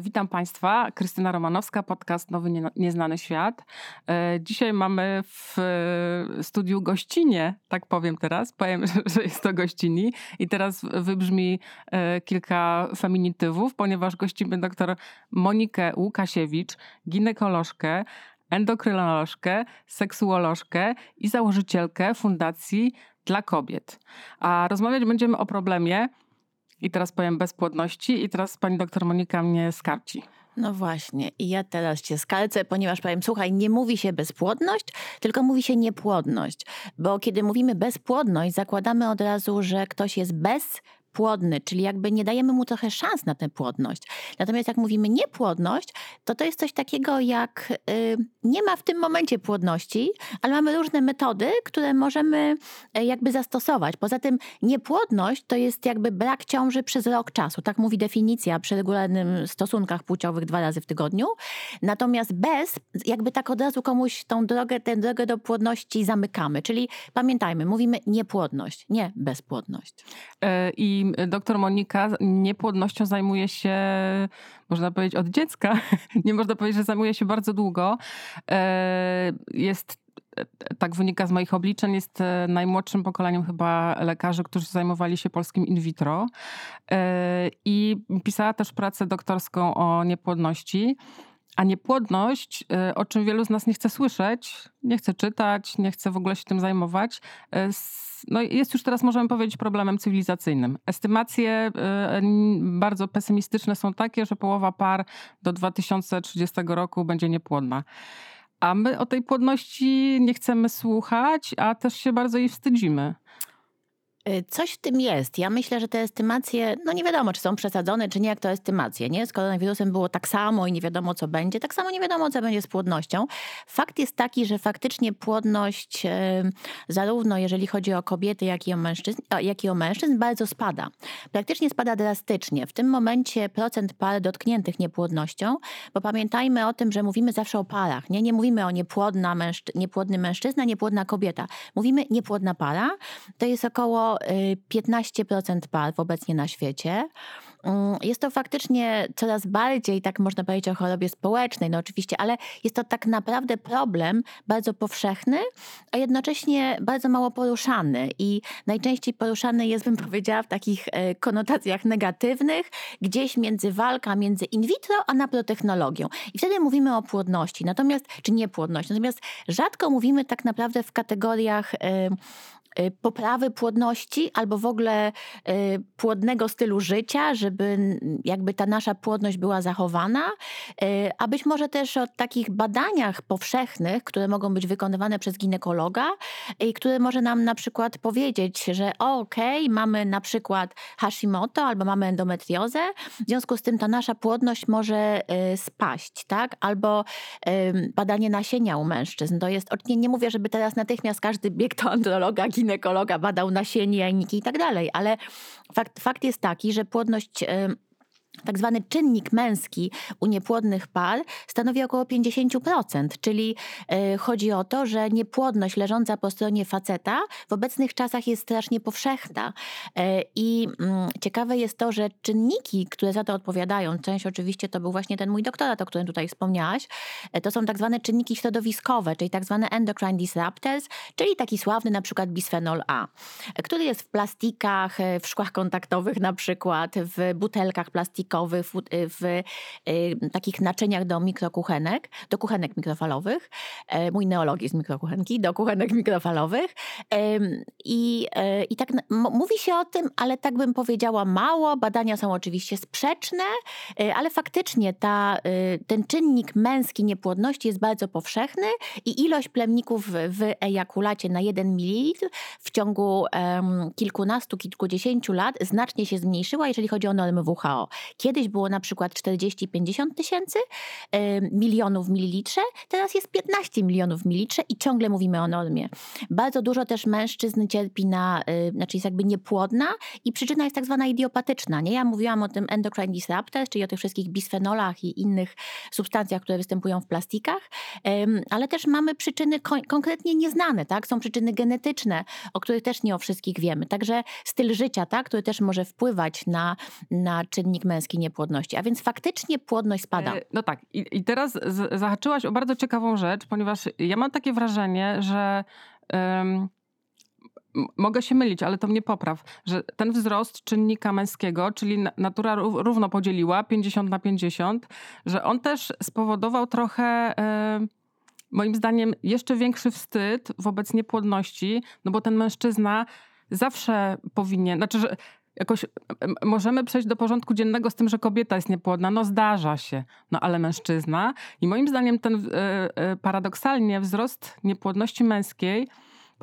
Witam Państwa, Krystyna Romanowska, podcast Nowy Nie- Nieznany Świat. E, Dzisiaj mamy w e, studiu gościnie, tak powiem teraz, powiem, że jest to gościni i teraz wybrzmi e, kilka feminitywów, ponieważ gościmy doktor Monikę Łukasiewicz, ginekolożkę, endokrynolożkę, seksuolożkę i założycielkę Fundacji dla Kobiet. A rozmawiać będziemy o problemie, i teraz powiem bezpłodności i teraz pani doktor Monika mnie skarci. No właśnie, i ja teraz cię skalcę, ponieważ powiem, słuchaj, nie mówi się bezpłodność, tylko mówi się niepłodność. Bo kiedy mówimy bezpłodność, zakładamy od razu, że ktoś jest bezpłodny, czyli jakby nie dajemy mu trochę szans na tę płodność. Natomiast jak mówimy niepłodność, to to jest coś takiego jak y, nie ma w tym momencie płodności, ale mamy różne metody, które możemy y, jakby zastosować. Poza tym niepłodność to jest jakby brak ciąży przez rok czasu. Tak mówi definicja przy regularnym stosunkach płciowych dwa razy w tygodniu. Natomiast bez, jakby tak od razu komuś tą drogę, tę drogę do płodności zamykamy. Czyli pamiętajmy, mówimy niepłodność, nie bezpłodność. E, I doktor Monika niepłodnością zajmuje się, można powiedzieć, od dziecka. Nie można powiedzieć, że zajmuje się bardzo długo. E, Jest, e, tak wynika z moich obliczeń, jest e, najmłodszym pokoleniem chyba lekarzy, którzy zajmowali się polskim in vitro. E, I pisała też pracę doktorską o niepłodności. A niepłodność, e, o czym wielu z nas nie chce słyszeć, nie chce czytać, nie chce w ogóle się tym zajmować, s- no jest już teraz, możemy powiedzieć, problemem cywilizacyjnym. Estymacje n- bardzo pesymistyczne są takie, że połowa par do 2030 roku będzie niepłodna. A my o tej płodności nie chcemy słuchać, a też się bardzo jej wstydzimy. Y, Coś w tym jest. Ja myślę, że te estymacje, no nie wiadomo, czy są przesadzone, czy nie, jak to estymacje, nie? Z koronawirusem było tak samo i nie wiadomo, co będzie. Tak samo nie wiadomo, co będzie z płodnością. Fakt jest taki, że faktycznie płodność, e, zarówno jeżeli chodzi o kobiety, jak i o mężczyzn, jak i o mężczyzn, bardzo spada. Praktycznie spada drastycznie. W tym momencie procent par dotkniętych niepłodnością, bo pamiętajmy o tym, że mówimy zawsze o parach, nie? Nie mówimy o niepłodna mężczy- niepłodny mężczyzna, niepłodna kobieta. Mówimy niepłodna para. To jest około y, 15% par obecnie na świecie. Mm, Jest to faktycznie coraz bardziej, tak można powiedzieć, o chorobie społecznej, no oczywiście, ale jest to tak naprawdę problem bardzo powszechny, a jednocześnie bardzo mało poruszany. I najczęściej poruszany jest, bym powiedziała, w takich e, konotacjach negatywnych, gdzieś między walka między in vitro a naprotechnologią. I wtedy mówimy o płodności, natomiast, czy niepłodności. Natomiast rzadko mówimy tak naprawdę w kategoriach. Y, poprawy płodności albo w ogóle y, płodnego stylu życia, żeby jakby ta nasza płodność była zachowana, y, a być może też o takich badaniach powszechnych, które mogą być wykonywane przez ginekologa i które może nam na przykład powiedzieć, że okej, mamy na przykład Hashimoto albo mamy endometriozę, w związku z tym ta nasza płodność może spaść, tak? Albo badanie nasienia u mężczyzn. To jest, nie, nie mówię, żeby teraz natychmiast każdy biegł do androloga, ginekologa, badał nasienie, jajniki i tak dalej, ale fakt, fakt jest taki, że płodność tak zwany czynnik męski u niepłodnych par stanowi około 50%, czyli y, chodzi o to, że niepłodność leżąca po stronie faceta w obecnych czasach jest strasznie powszechna. Y, I mm, ciekawe jest to, że czynniki, które za to odpowiadają, część oczywiście to był właśnie ten mój doktorat, o którym tutaj wspomniałaś, y, to są tak zwane czynniki środowiskowe, czyli tak zwane endocrine disruptors, czyli taki sławny na przykład bisfenol A, który jest w plastikach, w szkłach kontaktowych na przykład, w butelkach plastikowych, w, w y, takich naczyniach do mikrokuchenek, do kuchenek mikrofalowych. E, mój neologizm mikrokuchenki, do kuchenek mikrofalowych. I, e, i tak mówi się o tym, ale tak bym powiedziała mało. Badania są oczywiście sprzeczne, e, ale faktycznie ta, e, ten czynnik męski niepłodności jest bardzo powszechny i ilość plemników w- ejakulacie na 1 ml w ciągu em, kilkunastu, kilkudziesięciu lat znacznie się zmniejszyła, jeżeli chodzi o normy WHO. Kiedyś było na przykład 40-50 tysięcy milionów w mililitrze, teraz jest 15 milionów w mililitrze i ciągle mówimy o normie. Bardzo dużo też mężczyzn cierpi na, znaczy jest jakby niepłodna i przyczyna jest tak zwana idiopatyczna. Nie? Ja mówiłam o tym endocrine disruptors, czyli o tych wszystkich bisfenolach i innych substancjach, które występują w plastikach, ale też mamy przyczyny konkretnie nieznane, tak? Są przyczyny genetyczne, o których też nie o wszystkich wiemy. Także styl życia, tak? który też może wpływać na, na czynnik męskiej niepłodności. A więc faktycznie płodność spada. E, no tak. I, i teraz z, zahaczyłaś o bardzo ciekawą rzecz, ponieważ ja mam takie wrażenie, że. Um, mogę się mylić, ale to mnie popraw, że ten wzrost czynnika męskiego, czyli natura równo podzieliła 50 na 50, że on też spowodował trochę. Yy, moim zdaniem jeszcze większy wstyd wobec niepłodności, no bo ten mężczyzna zawsze powinien, znaczy, że jakoś możemy przejść do porządku dziennego z tym, że kobieta jest niepłodna. No zdarza się, no ale mężczyzna. I moim zdaniem ten y, y, paradoksalnie wzrost niepłodności męskiej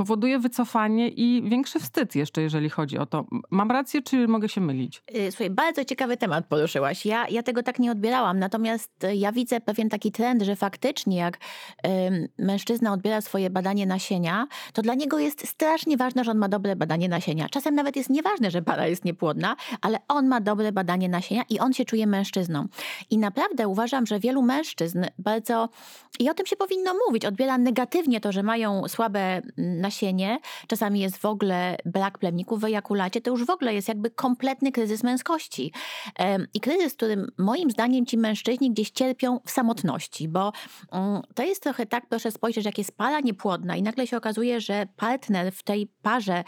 powoduje wycofanie i większy wstyd jeszcze, jeżeli chodzi o to. Mam rację, czy mogę się mylić? Y, słuchaj, bardzo ciekawy temat poruszyłaś. Ja, ja tego tak nie odbierałam, natomiast y, ja widzę pewien taki trend, że faktycznie jak y, mężczyzna odbiera swoje badanie nasienia, to dla niego jest strasznie ważne, że on ma dobre badanie nasienia. Czasem nawet jest nieważne, że para jest niepłodna, ale on ma dobre badanie nasienia i on się czuje mężczyzną. I naprawdę uważam, że wielu mężczyzn bardzo, i o tym się powinno mówić, odbiera negatywnie to, że mają słabe nasienia, nasienie, czasami jest w ogóle brak plemników w ejakulacie, to już w ogóle jest jakby kompletny kryzys męskości. I kryzys, którym moim zdaniem ci mężczyźni gdzieś cierpią w samotności, bo mm, to jest trochę tak, proszę spojrzeć, jak jest para niepłodna i nagle się okazuje, że partner w tej parze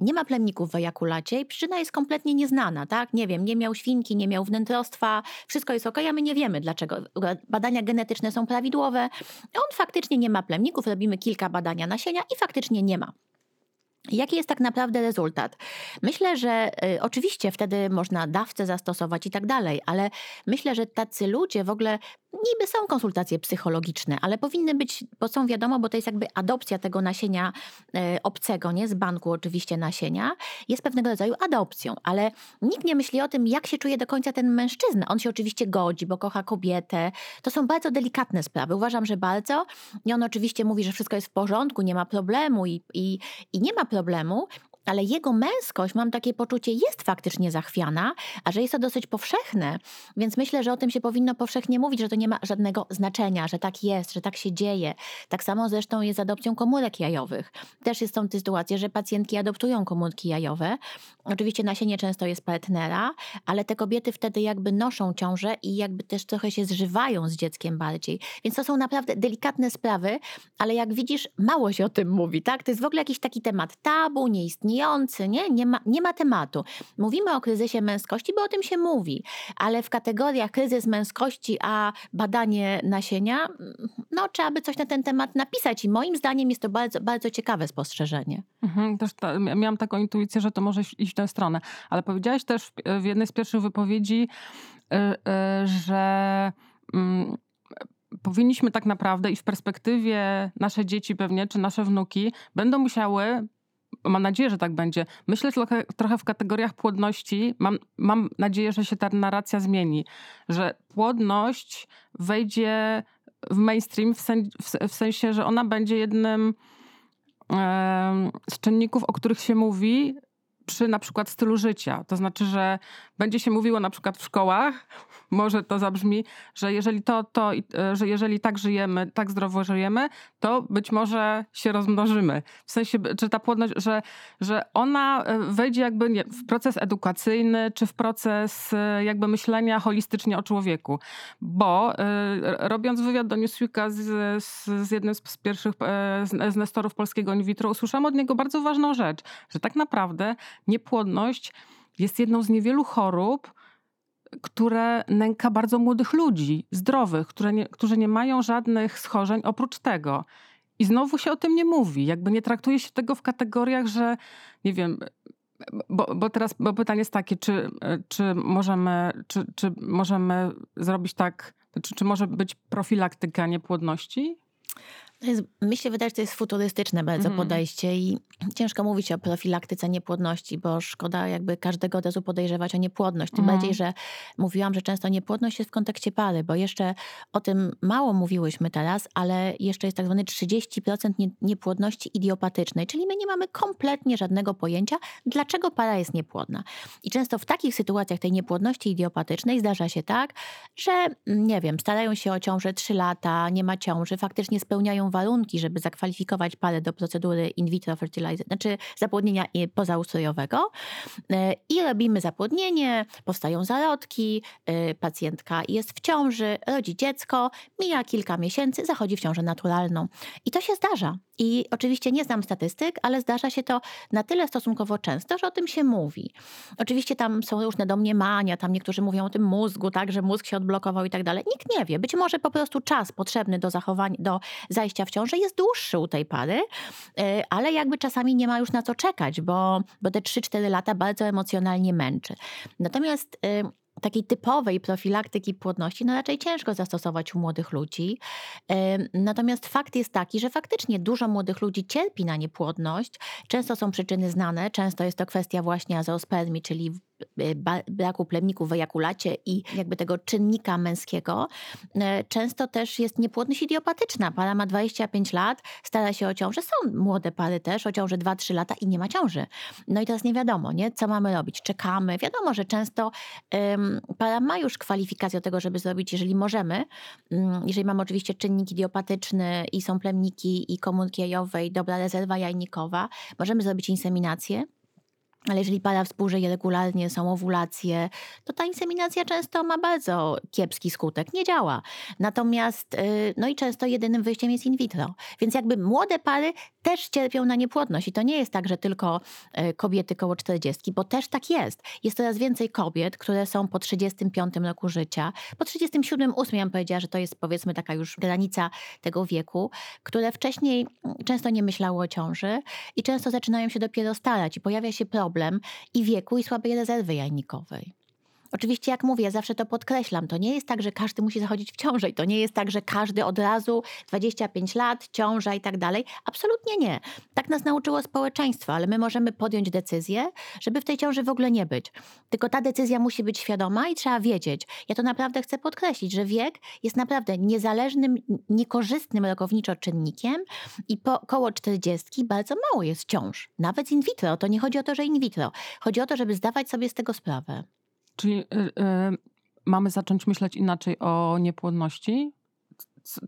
nie ma plemników w ejakulacie i przyczyna jest kompletnie nieznana, tak? Nie wiem, nie miał świnki, nie miał wnętrostwa, wszystko jest ok, a my nie wiemy dlaczego. Badania genetyczne są prawidłowe. On faktycznie nie ma plemników, robimy kilka badania nasienia i faktycznie faktycznie nie ma. Jaki jest tak naprawdę rezultat? Myślę, że y, oczywiście wtedy można dawcę zastosować i tak dalej, ale myślę, że tacy ludzie w ogóle niby są konsultacje psychologiczne, ale powinny być, bo są wiadomo, bo to jest jakby adopcja tego nasienia e, obcego, nie z banku oczywiście nasienia, jest pewnego rodzaju adopcją, ale nikt nie myśli o tym, jak się czuje do końca ten mężczyzna. On się oczywiście godzi, bo kocha kobietę. To są bardzo delikatne sprawy. Uważam, że bardzo. I on oczywiście mówi, że wszystko jest w porządku, nie ma problemu i, i, i nie ma problemu, ale jego męskość, mam takie poczucie, jest faktycznie zachwiana, a że jest to dosyć powszechne, więc myślę, że o tym się powinno powszechnie mówić, że to nie ma żadnego znaczenia, że tak jest, że tak się dzieje. Tak samo zresztą jest z adopcją komórek jajowych. Też jest są sytuacje, że pacjentki adoptują komórki jajowe. Oczywiście nasienie często jest partnera, ale te kobiety wtedy jakby noszą ciążę i jakby też trochę się zżywają z dzieckiem bardziej. Więc to są naprawdę delikatne sprawy, ale jak widzisz, mało się o tym mówi, tak? To jest w ogóle jakiś taki temat tabu, nieistniejący, istniejący, nie? Nie ma, nie ma tematu. Mówimy o kryzysie męskości, bo o tym się mówi, ale w kategoriach kryzys męskości, a badanie nasienia, no trzeba by coś na ten temat napisać i moim zdaniem jest to bardzo, bardzo ciekawe spostrzeżenie. Mhm, też ta, miałam taką intuicję, że to może iść w tę stronę, ale powiedziałaś też w, jednej z pierwszych wypowiedzi, yy, yy, że... Yy, powinniśmy tak naprawdę i w perspektywie nasze dzieci pewnie, czy nasze wnuki będą musiały mam nadzieję, że tak będzie. Myślę trochę, trochę w kategoriach płodności. Mam, mam nadzieję, że się ta narracja zmieni, że płodność wejdzie w mainstream w, sen, w, w sensie, że ona będzie jednym z czynników, o których się mówi przy na przykład stylu życia. To znaczy, że będzie się mówiło na przykład w szkołach, może to zabrzmi, że jeżeli to, to, e, że jeżeli tak żyjemy, tak zdrowo żyjemy, to być może się rozmnożymy. W sensie, czy ta płodność, że, że ona e, wejdzie jakby nie, w proces edukacyjny, czy w proces e, jakby myślenia holistycznie o człowieku. Bo robiąc wywiad do Newsweeka z, z, jednym z pierwszych z nestorów polskiego in vitro, usłyszałam od niego bardzo ważną rzecz, że tak naprawdę niepłodność jest jedną z niewielu chorób, które nęka bardzo młodych ludzi, zdrowych, nie, którzy nie mają żadnych schorzeń oprócz tego. I znowu się o tym nie mówi. Jakby nie traktuje się tego w kategoriach, że nie wiem, bo, bo teraz bo pytanie jest takie, czy, czy, możemy, czy, czy możemy zrobić tak, czy, czy może być profilaktyka niepłodności? Jest, myślę, wydaje, że to jest futurystyczne bardzo Mhm. podejście i ciężko mówić o profilaktyce niepłodności, bo szkoda jakby każdego od razu podejrzewać o niepłodność. Tym Mhm. bardziej, że mówiłam, że często niepłodność jest w kontekście pary, bo jeszcze o tym mało mówiłyśmy teraz, ale jeszcze jest tak zwany 30% nie- niepłodności idiopatycznej, czyli my nie mamy kompletnie żadnego pojęcia, dlaczego para jest niepłodna. I często w takich sytuacjach tej niepłodności idiopatycznej zdarza się tak, że nie wiem, starają się o ciążę 3 lata, nie ma ciąży, faktycznie spełniają warunki, żeby zakwalifikować parę do procedury in vitro fertilizacji, znaczy zapłodnienia i- pozaustrojowego E, i robimy zapłodnienie, powstają zarodki, e, pacjentka jest w ciąży, rodzi dziecko, mija kilka miesięcy, zachodzi w ciążę naturalną. I to się zdarza. I oczywiście nie znam statystyk, ale zdarza się to na tyle stosunkowo często, że o tym się mówi. Oczywiście tam są różne domniemania, tam niektórzy mówią o tym mózgu, tak, że mózg się odblokował i tak dalej. Nikt nie wie. Być może po prostu czas potrzebny do zachowania, do zajścia w ciążę jest dłuższy u tej pary, e, ale jakby czasami nie ma już na co czekać, bo, bo te 3-4 lata bardzo emocjonalnie męczy. Natomiast e, takiej typowej profilaktyki płodności no raczej ciężko zastosować u młodych ludzi. Em, Natomiast fakt jest taki, że faktycznie dużo młodych ludzi cierpi na niepłodność. Często są przyczyny znane, często jest to kwestia właśnie azoospermii, czyli braku plemników w ejakulacie i jakby tego czynnika męskiego. E, Często też jest niepłodność idiopatyczna. Para ma 25 lat, stara się o ciążę. Są młode pary też o ciążę 2-3 lata i nie ma ciąży. No i teraz nie wiadomo, nie? co mamy robić. Czekamy. Wiadomo, że często em, para ma już kwalifikację do tego, żeby zrobić, jeżeli możemy. Mm, Jeżeli mamy oczywiście czynnik idiopatyczny i są plemniki i komórki jajowe i dobra rezerwa jajnikowa, możemy zrobić inseminację. Ale jeżeli para współżyje regularnie, są owulacje, to ta inseminacja często ma bardzo kiepski skutek, nie działa. Natomiast, y, no i często jedynym wyjściem jest in vitro. Więc jakby młode pary też cierpią na niepłodność. I to nie jest tak, że tylko y, kobiety koło 40, bo też tak jest. Jest coraz więcej kobiet, które są po 35 roku życia, po 37, 8 ja bym powiedziała, że to jest powiedzmy taka już granica tego wieku, które wcześniej mm, często nie myślały o ciąży i często zaczynają się dopiero starać i pojawia się problem i wieku i słabej rezerwy jajnikowej. Oczywiście, jak mówię, zawsze to podkreślam, to nie jest tak, że każdy musi zachodzić w ciążę i to nie jest tak, że każdy od razu 25 lat, ciąża i tak dalej. Absolutnie nie. Tak nas nauczyło społeczeństwo, ale my możemy podjąć decyzję, żeby w tej ciąży w ogóle nie być. Tylko ta decyzja musi być świadoma i trzeba wiedzieć. Ja to naprawdę chcę podkreślić, że wiek jest naprawdę niezależnym, niekorzystnym rokowniczo czynnikiem i po koło 40 bardzo mało jest ciąż. Nawet in vitro. To nie chodzi o to, że in vitro. Chodzi o to, żeby zdawać sobie z tego sprawę. Czyli y, y, mamy zacząć myśleć inaczej o niepłodności?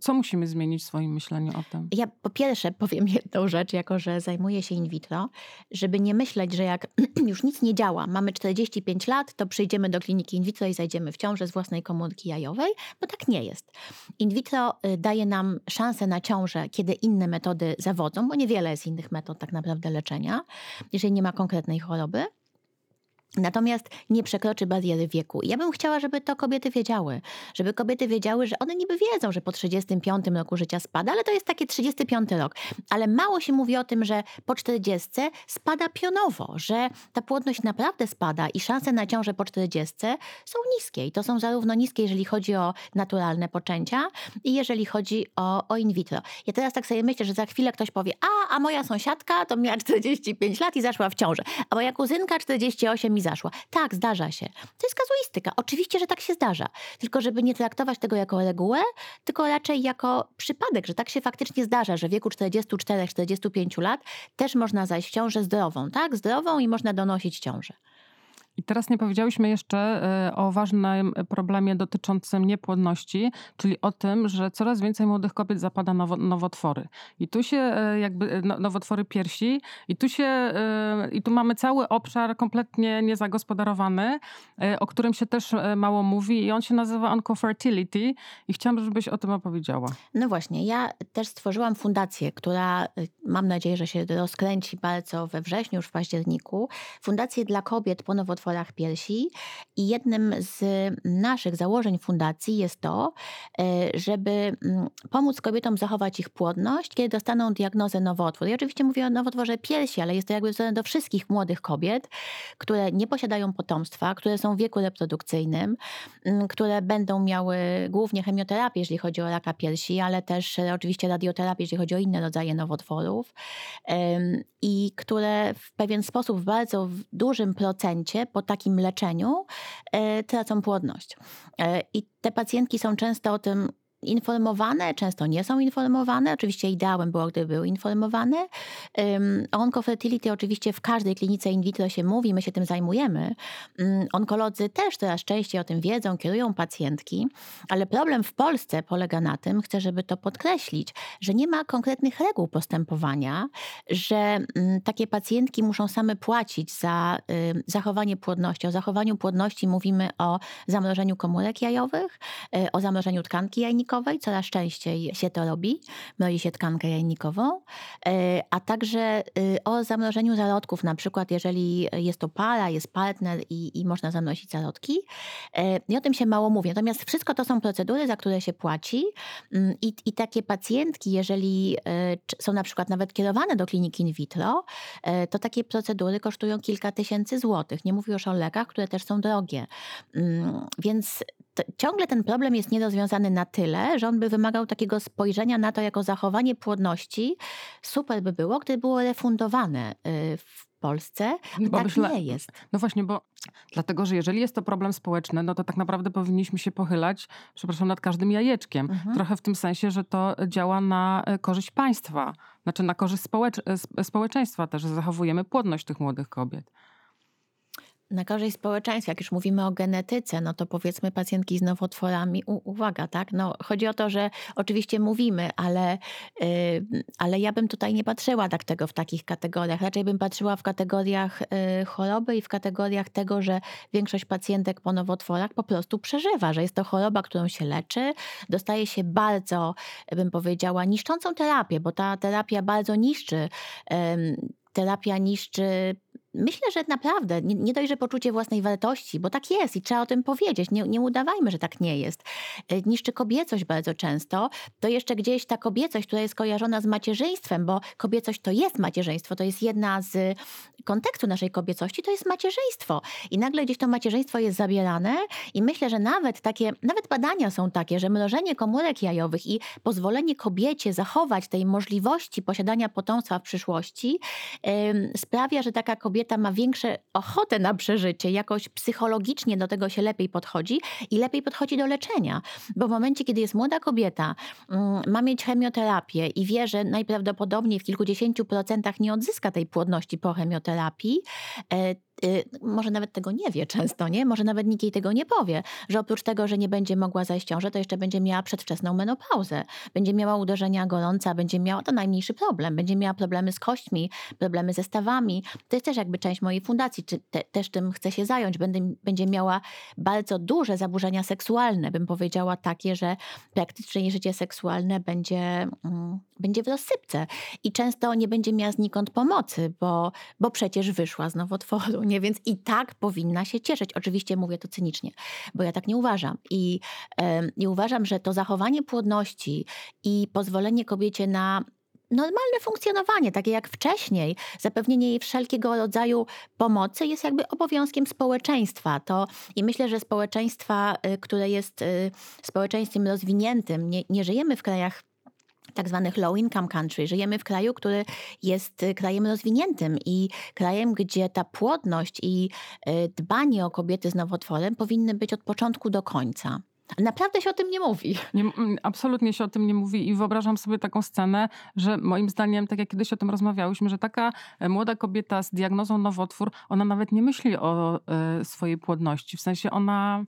Co musimy zmienić w swoim myśleniu o tym? Ja po pierwsze powiem jedną rzecz, jako że zajmuję się in vitro, żeby nie myśleć, że jak już nic nie działa, mamy 45 lat, to przyjdziemy do kliniki in vitro i zajdziemy w ciążę z własnej komórki jajowej, bo tak nie jest. In vitro y, daje nam szansę na ciążę, kiedy inne metody zawodzą, bo niewiele jest innych metod tak naprawdę leczenia, jeżeli nie ma konkretnej choroby. Natomiast nie przekroczy bariery wieku. Ja bym chciała, żeby to kobiety wiedziały. Żeby kobiety wiedziały, że one niby wiedzą, że po 35 roku życia spada, ale to jest takie 35 rok. Ale mało się mówi o tym, że po 40 spada pionowo, że ta płodność naprawdę spada i szanse na ciążę po 40 są niskie. I to są zarówno niskie, jeżeli chodzi o naturalne poczęcia i jeżeli chodzi o, o in vitro. Ja teraz tak sobie myślę, że za chwilę ktoś powie, a, a moja sąsiadka to miała 45 lat i zaszła w ciążę, a moja kuzynka 48 i zaszła. Tak, zdarza się. To jest kazuistyka. Oczywiście, że tak się zdarza. Tylko żeby nie traktować tego jako regułę, tylko raczej jako przypadek, że tak się faktycznie zdarza, że w wieku 44-45 lat też można zajść w ciążę zdrową, tak? Zdrową i można donosić ciążę. I teraz nie powiedziałyśmy jeszcze y, o ważnym problemie dotyczącym niepłodności, czyli o tym, że coraz więcej młodych kobiet zapada nowo, nowotwory. I tu się y, jakby y, no- nowotwory piersi i tu się i tu mamy cały obszar kompletnie niezagospodarowany, o którym się też mało mówi i on się nazywa oncofertility i chciałam, żebyś o tym opowiedziała. No właśnie, ja też stworzyłam fundację, która mam nadzieję, że się rozkręci bardzo we wrześniu, już w październiku. Fundację dla kobiet po nowotworach nowotworach piersi i jednym z naszych założeń fundacji jest to, e, żeby mm, pomóc kobietom zachować ich płodność, kiedy dostaną diagnozę nowotwór. I oczywiście mówię o nowotworze piersi, ale jest to jakby do wszystkich młodych kobiet, które nie posiadają potomstwa, które są w wieku reprodukcyjnym, mm, które będą miały głównie chemioterapię, jeżeli chodzi o raka piersi, ale też e, oczywiście radioterapię, jeżeli chodzi o inne rodzaje nowotworów i które w pewien sposób w bardzo dużym procencie po takim leczeniu e, tracą płodność. E, I te pacjentki są często o tym informowane, często nie są informowane. Oczywiście ideałem było, gdyby były informowane. O onkofertility oczywiście w każdej klinice in vitro się mówi, my się tym zajmujemy. Onkolodzy też coraz częściej o tym wiedzą, kierują pacjentki, ale problem w Polsce polega na tym, chcę, żeby to podkreślić, że nie ma konkretnych reguł postępowania, że takie pacjentki muszą same płacić za zachowanie płodności. O zachowaniu płodności mówimy o zamrożeniu komórek jajowych, y, o zamrożeniu tkanki jajnikowej, jajnikowej, coraz częściej się to robi, mroi się tkankę jajnikową, e, a także y, o zamrożeniu zarodków, na przykład jeżeli jest to para, jest partner i, i można zamrozić zarodki. E, I o tym się mało mówi. Natomiast wszystko to są procedury, za które się płaci mm, i, i takie pacjentki, jeżeli e, są na przykład nawet kierowane do kliniki in vitro, to takie procedury kosztują kilka tysięcy złotych. Nie mówię już o lekach, które też są drogie. Mm, więc ciągle ten problem jest nierozwiązany na tyle, że on by wymagał takiego spojrzenia na to jako zachowanie płodności. Super by było, gdyby było refundowane y, w Polsce, a tak myślę, nie jest. No właśnie, bo dlatego, że jeżeli jest to problem społeczny, no to tak naprawdę powinniśmy się pochylać, przepraszam, nad każdym jajeczkiem. Mhm. Trochę w tym sensie, że to działa na e, korzyść państwa, znaczy na korzyść społecz społeczeństwa też, że zachowujemy płodność tych młodych kobiet na korzyść społeczeństwa, jak już mówimy o genetyce, no to powiedzmy pacjentki z nowotworami, u, uwaga, tak? No, chodzi o to, że oczywiście mówimy, ale, yy, ale ja bym tutaj nie patrzyła tak tego w takich kategoriach. Raczej bym patrzyła w kategoriach yy, choroby i w kategoriach tego, że większość pacjentek po nowotworach po prostu przeżywa, że jest to choroba, którą się leczy, dostaje się bardzo, bym powiedziała, niszczącą terapię, bo ta terapia bardzo niszczy. Yy, terapia niszczy Myślę, że naprawdę nie, nie dość, poczucie własnej wartości, bo tak jest i trzeba o tym powiedzieć. Nie, nie udawajmy, że tak nie jest. E, niszczy kobiecość bardzo często. To jeszcze gdzieś ta kobiecość, która jest kojarzona z macierzyństwem, bo kobiecość to jest macierzyństwo, to jest jedna z kontekstu naszej kobiecości, to jest macierzyństwo. I nagle gdzieś to macierzyństwo jest zabierane i myślę, że nawet takie, nawet badania są takie, że mrożenie komórek jajowych i pozwolenie kobiecie zachować tej możliwości posiadania potomstwa w przyszłości yy, sprawia, że taka kobieta kobieta ma większą ochotę na przeżycie, jakoś psychologicznie do tego się lepiej podchodzi i lepiej podchodzi do leczenia. Bo w momencie, kiedy jest młoda kobieta, mm, ma mieć chemioterapię i wie, że najprawdopodobniej w kilkudziesięciu procentach nie odzyska tej płodności po chemioterapii, e, może nawet tego nie wie często, nie? Może nawet nikt jej tego nie powie, że oprócz tego, że nie będzie mogła zajść ciążę, to jeszcze będzie miała przedwczesną menopauzę, będzie miała uderzenia gorąca, będzie miała to najmniejszy problem, będzie miała problemy z kośćmi, problemy ze stawami. To jest też jakby część mojej fundacji, czy te, też tym chcę się zająć. Będę, będzie miała bardzo duże zaburzenia seksualne, bym powiedziała takie, że praktycznie jej życie seksualne będzie, mm, będzie w rozsypce i często nie będzie miała znikąd pomocy, bo, bo przecież wyszła z nowotworu nie? Więc i tak powinna się cieszyć. Oczywiście mówię to cynicznie, bo ja tak nie uważam. I, yy, uważam, że to zachowanie płodności i pozwolenie kobiecie na normalne funkcjonowanie, takie jak wcześniej, zapewnienie jej wszelkiego rodzaju pomocy jest jakby obowiązkiem społeczeństwa. To, I myślę, że społeczeństwa, y, które jest y, społeczeństwem rozwiniętym, nie, nie żyjemy w krajach tak zwanych low income country. Żyjemy w kraju, który jest y, krajem rozwiniętym i krajem, gdzie ta płodność i y, dbanie o kobiety z nowotworem powinny być od początku do końca. Naprawdę się o tym nie mówi. Nie, absolutnie się o tym nie mówi i wyobrażam sobie taką scenę, że moim zdaniem, tak jak kiedyś o tym rozmawiałyśmy, że taka e, młoda kobieta z diagnozą nowotwór, ona nawet nie myśli o y, swojej płodności. W sensie ona...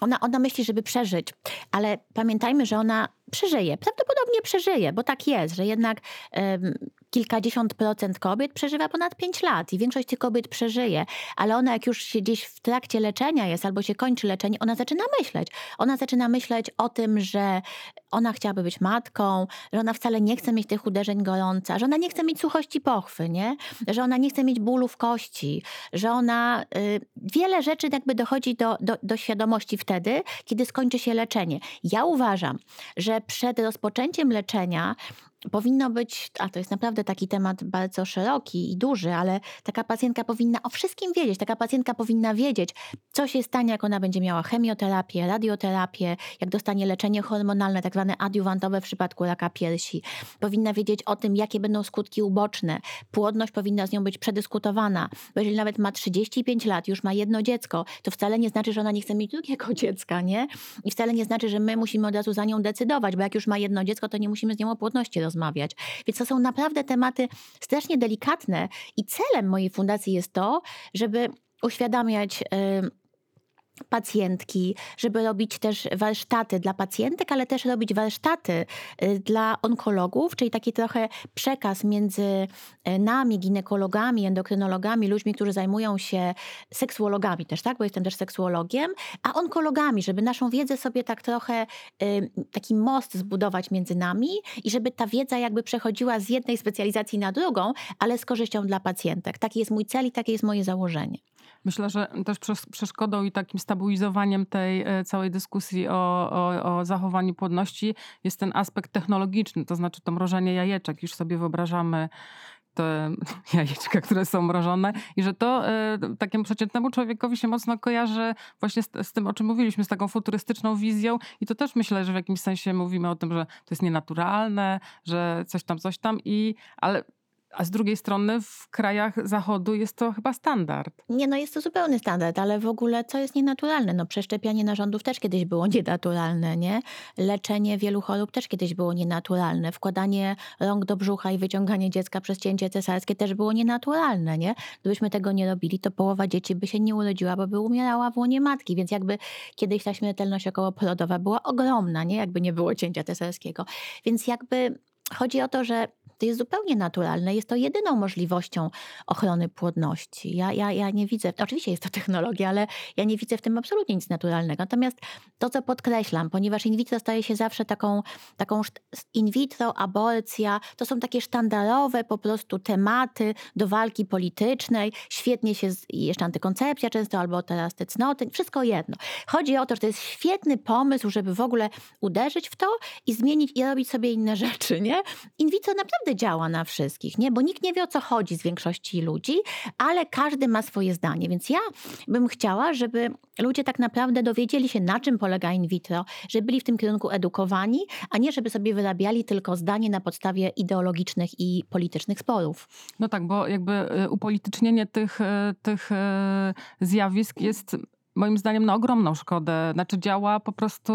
Ona, ona myśli, żeby przeżyć, ale pamiętajmy, że ona przeżyje. Prawdopodobnie przeżyje, bo tak jest, że jednak um, kilkadziesiąt procent kobiet przeżywa ponad 5 lat i większość tych kobiet przeżyje, ale ona jak już się gdzieś w trakcie leczenia jest albo się kończy leczenie, ona zaczyna myśleć. Ona zaczyna myśleć o tym, że ona chciałaby być matką, że ona wcale nie chce mieć tych uderzeń gorąca, że ona nie chce mieć suchości pochwy, nie? że ona nie chce mieć bólu w kości, że ona y, wiele rzeczy jakby dochodzi do, do, do świadomości wtedy, kiedy skończy się leczenie. Ja uważam, że przed rozpoczęciem leczenia powinno być, a to jest naprawdę taki temat bardzo szeroki i duży, ale taka pacjentka powinna o wszystkim wiedzieć. Taka pacjentka powinna wiedzieć, co się stanie, jak ona będzie miała chemioterapię, radioterapię, jak dostanie leczenie hormonalne, tak zwane adiuwantowe w przypadku raka piersi. Powinna wiedzieć o tym, jakie będą skutki uboczne. Płodność powinna z nią być przedyskutowana, bo jeżeli nawet ma 35 lat, już ma jedno dziecko, to wcale nie znaczy, że ona nie chce mieć drugiego dziecka, nie? I wcale nie znaczy, że my musimy od razu za nią decydować, bo jak już ma jedno dziecko, to nie musimy z nią o płodności rozmawiać rozmawiać. Więc to są naprawdę tematy strasznie delikatne i celem mojej fundacji jest to, żeby uświadamiać. Yy, pacjentki, żeby robić też warsztaty dla pacjentek, ale też robić warsztaty y, dla onkologów, czyli taki trochę przekaz między y, nami, ginekologami, endokrynologami, ludźmi, którzy zajmują się seksuologami też, tak, bo jestem też seksuologiem, a onkologami, żeby naszą wiedzę sobie tak trochę y, taki most zbudować między nami i żeby ta wiedza jakby przechodziła z jednej specjalizacji na drugą, ale z korzyścią dla pacjentek. Taki jest mój cel i takie jest moje założenie. Myślę, że też przeszkodą i takim stabilizowaniem tej e, całej dyskusji o, o, o, zachowaniu płodności jest ten aspekt technologiczny, to znaczy to mrożenie jajeczek. Już sobie wyobrażamy te jajeczka, które są mrożone i że to e, takiemu przeciętnemu człowiekowi się mocno kojarzy właśnie z, z, tym, o czym mówiliśmy, z taką futurystyczną wizją i to też myślę, że w jakimś sensie mówimy o tym, że to jest nienaturalne, że coś tam, coś tam i ale a z drugiej strony w krajach zachodu jest to chyba standard. Nie, no jest to zupełny standard, ale w ogóle co jest nienaturalne? No przeszczepianie narządów też kiedyś było nienaturalne, nie? Leczenie wielu chorób też kiedyś było nienaturalne. Wkładanie rąk do brzucha i wyciąganie dziecka przez cięcie cesarskie też było nienaturalne, nie? Gdybyśmy tego nie robili, to połowa dzieci by się nie urodziła, bo by umierała w łonie matki, więc jakby kiedyś ta śmiertelność okołoporodowa była ogromna, nie? Jakby nie było cięcia cesarskiego. Więc jakby chodzi o to, że to jest zupełnie naturalne. Jest to jedyną możliwością ochrony płodności. Ja, ja, ja nie widzę, oczywiście jest to technologia, ale ja nie widzę w tym absolutnie nic naturalnego. Natomiast to, co podkreślam, ponieważ in vitro staje się zawsze taką, taką in vitro, aborcja, to są takie sztandarowe po prostu tematy do walki politycznej. Świetnie się, jeszcze antykoncepcja często, albo teraz te cnoty, wszystko jedno. Chodzi o to, że to jest świetny pomysł, żeby w ogóle uderzyć w to i zmienić i robić sobie inne rzeczy, nie? In vitro naprawdę działa na wszystkich, nie? Bo nikt nie wie o co chodzi z większości ludzi, ale każdy ma swoje zdanie. Więc ja bym chciała, żeby ludzie tak naprawdę dowiedzieli się, na czym polega in vitro, żeby byli w tym kierunku edukowani, a nie żeby sobie wyrabiali tylko zdanie na podstawie ideologicznych i politycznych sporów. No tak, bo jakby y, upolitycznienie tych, y, tych y, zjawisk jest moim zdaniem na ogromną szkodę. Znaczy działa po prostu...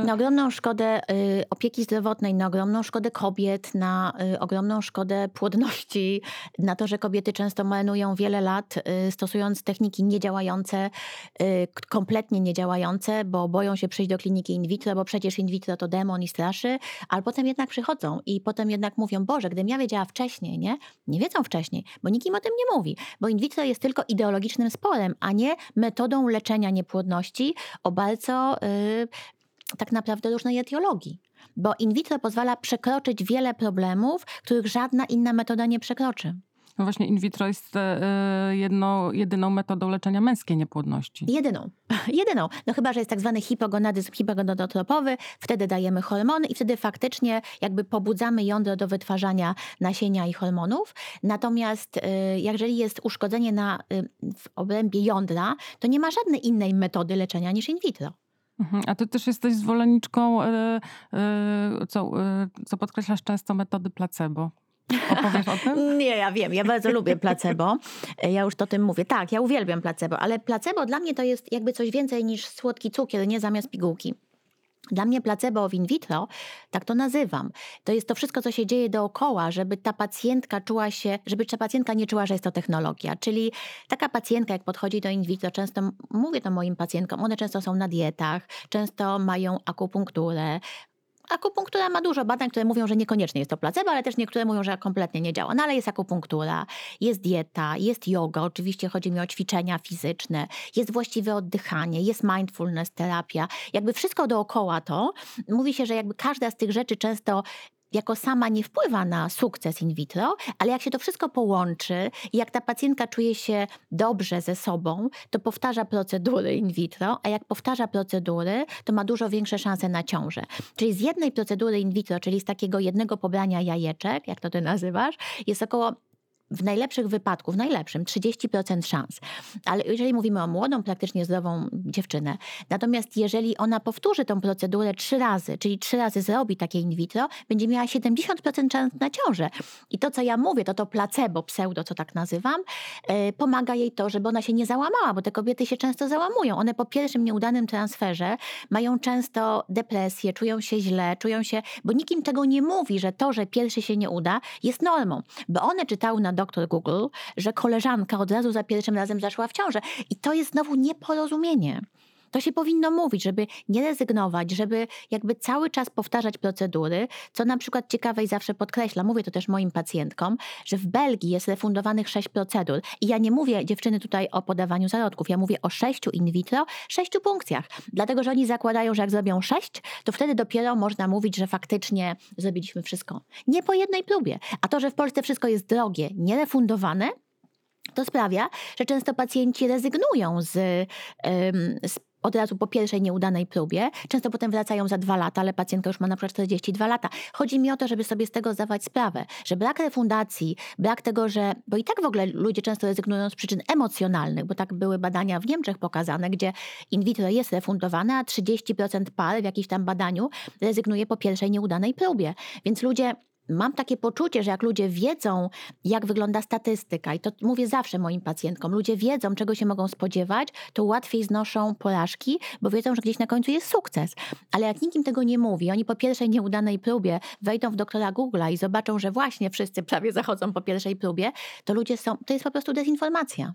Yy... Na ogromną szkodę yy, opieki zdrowotnej, na ogromną szkodę kobiet, na yy, ogromną szkodę płodności, na to, że kobiety często marnują wiele lat y, stosując techniki niedziałające, y, kompletnie niedziałające, bo boją się przyjść do kliniki in vitro, bo przecież in vitro to demon i straszy, ale potem jednak przychodzą i potem jednak mówią, Boże, gdybym ja wiedziała wcześniej, nie? Nie wiedzą wcześniej, bo nikt im o tym nie mówi, bo in vitro jest tylko ideologicznym sporem, a nie metodą metodą leczenia niepłodności o bardzo yy, tak naprawdę różnej etiologii. Bo in vitro pozwala przekroczyć wiele problemów, których żadna inna metoda nie przekroczy. No właśnie in vitro jest e, jedno, jedyną metodą leczenia męskiej niepłodności. Jedyną. Jedyną. No chyba, że jest tak zwany hipogonadyzm hipogonadotropowy, wtedy dajemy hormony i wtedy faktycznie jakby pobudzamy jądro do wytwarzania nasienia i hormonów. Natomiast e, jeżeli jest uszkodzenie na, e, w obrębie jądra, to nie ma żadnej innej metody leczenia niż in vitro. Mhm. A ty też jesteś zwolenniczką, co, co podkreślasz często, metody placebo. Nie, ja wiem. Ja bardzo lubię placebo. Ja już to tym mówię. Tak, ja uwielbiam placebo, ale placebo dla mnie to jest jakby coś więcej niż słodki cukier, nie zamiast pigułki. Dla mnie placebo in vitro, tak to nazywam, to jest to wszystko, co się dzieje dookoła, żeby ta pacjentka czuła się, żeby ta pacjentka nie czuła, że jest to technologia. Czyli taka pacjentka, jak podchodzi do in vitro, często mówię to moim pacjentkom, one często są na dietach, często mają akupunkturę, Akupunktura ma dużo badań, które mówią, że niekoniecznie jest to placebo, ale też niektóre mówią, że kompletnie nie działa. No ale jest akupunktura, jest dieta, jest yoga, oczywiście chodzi mi o ćwiczenia fizyczne, jest właściwe oddychanie, jest mindfulness, terapia. Jakby wszystko dookoła to, mówi się, że jakby każda z tych rzeczy często jako sama nie wpływa na sukces in vitro, ale jak się to wszystko połączy i jak ta pacjentka czuje się dobrze ze sobą, to powtarza procedury in vitro, a jak powtarza procedury, to ma dużo większe szanse na ciążę. Czyli z jednej procedury in vitro, czyli z takiego jednego pobrania jajeczek, jak to ty nazywasz, jest około w najlepszych wypadku, w najlepszym 30% szans. Ale jeżeli mówimy o młodą, praktycznie zdrową dziewczynę, natomiast jeżeli ona powtórzy tą procedurę trzy razy, czyli trzy razy zrobi takie in vitro, będzie miała 70% szans na ciążę. I to, co ja mówię, to to placebo, pseudo, co tak nazywam, yy, pomaga jej to, żeby ona się nie załamała, bo te kobiety się często załamują. One po pierwszym nieudanym transferze mają często depresję, czują się źle, czują się, bo nikim tego nie mówi, że to, że pierwszy się nie uda, jest normą, bo one czytały na doktor Google, że koleżanka od razu za pierwszym razem zaszła w ciążę. I to jest znowu nieporozumienie. To się powinno mówić, żeby nie rezygnować, żeby jakby cały czas powtarzać procedury, co na przykład ciekawe i zawsze podkreślam, mówię to też moim pacjentkom, że w Belgii jest refundowanych sześć procedur. I ja nie mówię dziewczyny tutaj o podawaniu zarodków, ja mówię o sześciu in vitro, sześciu punkcjach. Dlatego, że oni zakładają, że jak zrobią sześć, to wtedy dopiero można mówić, że faktycznie zrobiliśmy wszystko. Nie po jednej próbie. A to, że w Polsce wszystko jest drogie, nierefundowane, to sprawia, że często pacjenci rezygnują z, z od razu po pierwszej nieudanej próbie. Często potem wracają za dwa lata, ale pacjentka już ma na przykład 42 lata. Chodzi mi o to, żeby sobie z tego zdawać sprawę, że brak refundacji, brak tego, że, bo i tak w ogóle ludzie często rezygnują z przyczyn emocjonalnych, bo tak były badania w Niemczech pokazane, gdzie in vitro jest refundowane, a 30% par w jakimś tam badaniu rezygnuje po pierwszej nieudanej próbie. Więc ludzie Mam takie poczucie, że jak ludzie wiedzą, jak wygląda statystyka, i to mówię zawsze moim pacjentkom, ludzie wiedzą, czego się mogą spodziewać, to łatwiej znoszą porażki, bo wiedzą, że gdzieś na końcu jest sukces. Ale jak nikim tego nie mówi, oni po pierwszej nieudanej próbie wejdą w doktora Google'a i zobaczą, że właśnie wszyscy prawie zachodzą po pierwszej próbie, to ludzie są, to jest po prostu dezinformacja.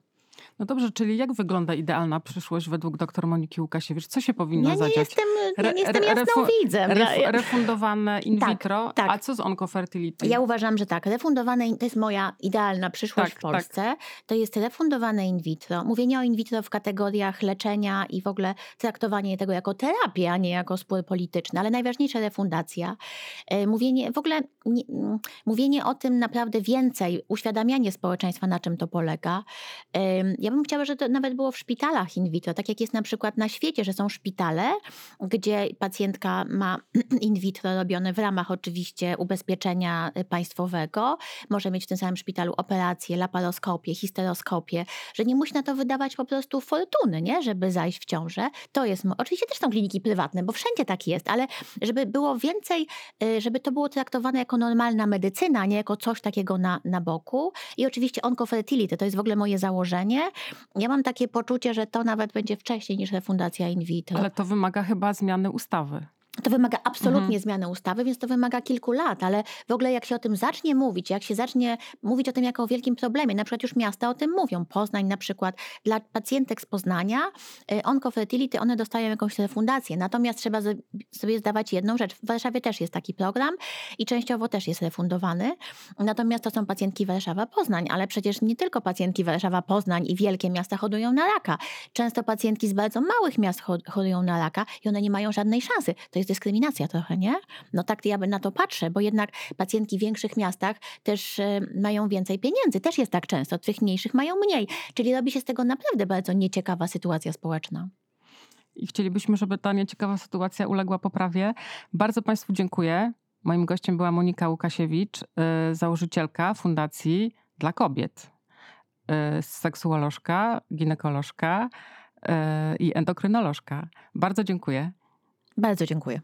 No dobrze, czyli jak wygląda idealna przyszłość według dr Moniki Łukasiewicz? Co się powinno ja nie zadziać? Jestem, ja nie jestem jasną widzem. Ref, refundowane in tak, vitro, tak. a co z onkofertility? Ja uważam, że tak. Refundowane, to jest moja idealna przyszłość Tak, w Polsce. To jest refundowane in vitro. Mówienie o in vitro w kategoriach leczenia i w ogóle traktowanie tego jako terapię, a nie jako spór polityczny, ale najważniejsza refundacja. E, mówienie, w ogóle nie, mm, mówienie o tym naprawdę więcej, uświadamianie społeczeństwa, na czym to polega. Ja bym chciała, żeby to nawet było w szpitalach in vitro, tak jak jest na przykład na świecie, że są szpitale, gdzie pacjentka ma in vitro robione w ramach oczywiście ubezpieczenia państwowego, może mieć w tym samym szpitalu operację, laparoskopię, histeroskopię, że nie musi na to wydawać po prostu fortuny, nie? żeby zajść w ciążę. To jest, oczywiście też są kliniki prywatne, bo wszędzie tak jest, ale żeby było więcej, y, żeby to było traktowane jako normalna medycyna, a nie jako coś takiego na, na boku. I oczywiście oncofertility, to jest w ogóle moje założenie, ja mam takie poczucie, że to nawet będzie wcześniej niż refundacja in vitro. Ale to wymaga chyba zmiany ustawy. To wymaga absolutnie mhm. zmiany ustawy, więc to wymaga kilku lat, ale w ogóle jak się o tym zacznie mówić, jak się zacznie mówić o tym jako o wielkim problemie, na przykład już miasta o tym mówią, Poznań na przykład, dla pacjentek z Poznania y, oncofertility, one dostają jakąś refundację, natomiast trzeba sobie zdawać jedną rzecz, w Warszawie też jest taki program i częściowo też jest refundowany, natomiast to są pacjentki Warszawa-Poznań, ale przecież nie tylko pacjentki Warszawa-Poznań i wielkie miasta chorują na raka, często pacjentki z bardzo małych miast chorują na raka i one nie mają żadnej szansy, to jest dyskryminacja trochę, nie? No tak ja na to patrzę, bo jednak pacjentki w większych miastach też e, mają więcej pieniędzy. Też jest tak często. Tych mniejszych mają mniej. Czyli robi się z tego naprawdę bardzo nieciekawa sytuacja społeczna. I chcielibyśmy, żeby ta nieciekawa sytuacja uległa poprawie. Bardzo Państwu dziękuję. Moim gościem była Monika Łukasiewicz, e, założycielka Fundacji dla Kobiet, e, seksuolożka, ginekolożka i endokrynolożka. Bardzo dziękuję. Bardzo dziękuję.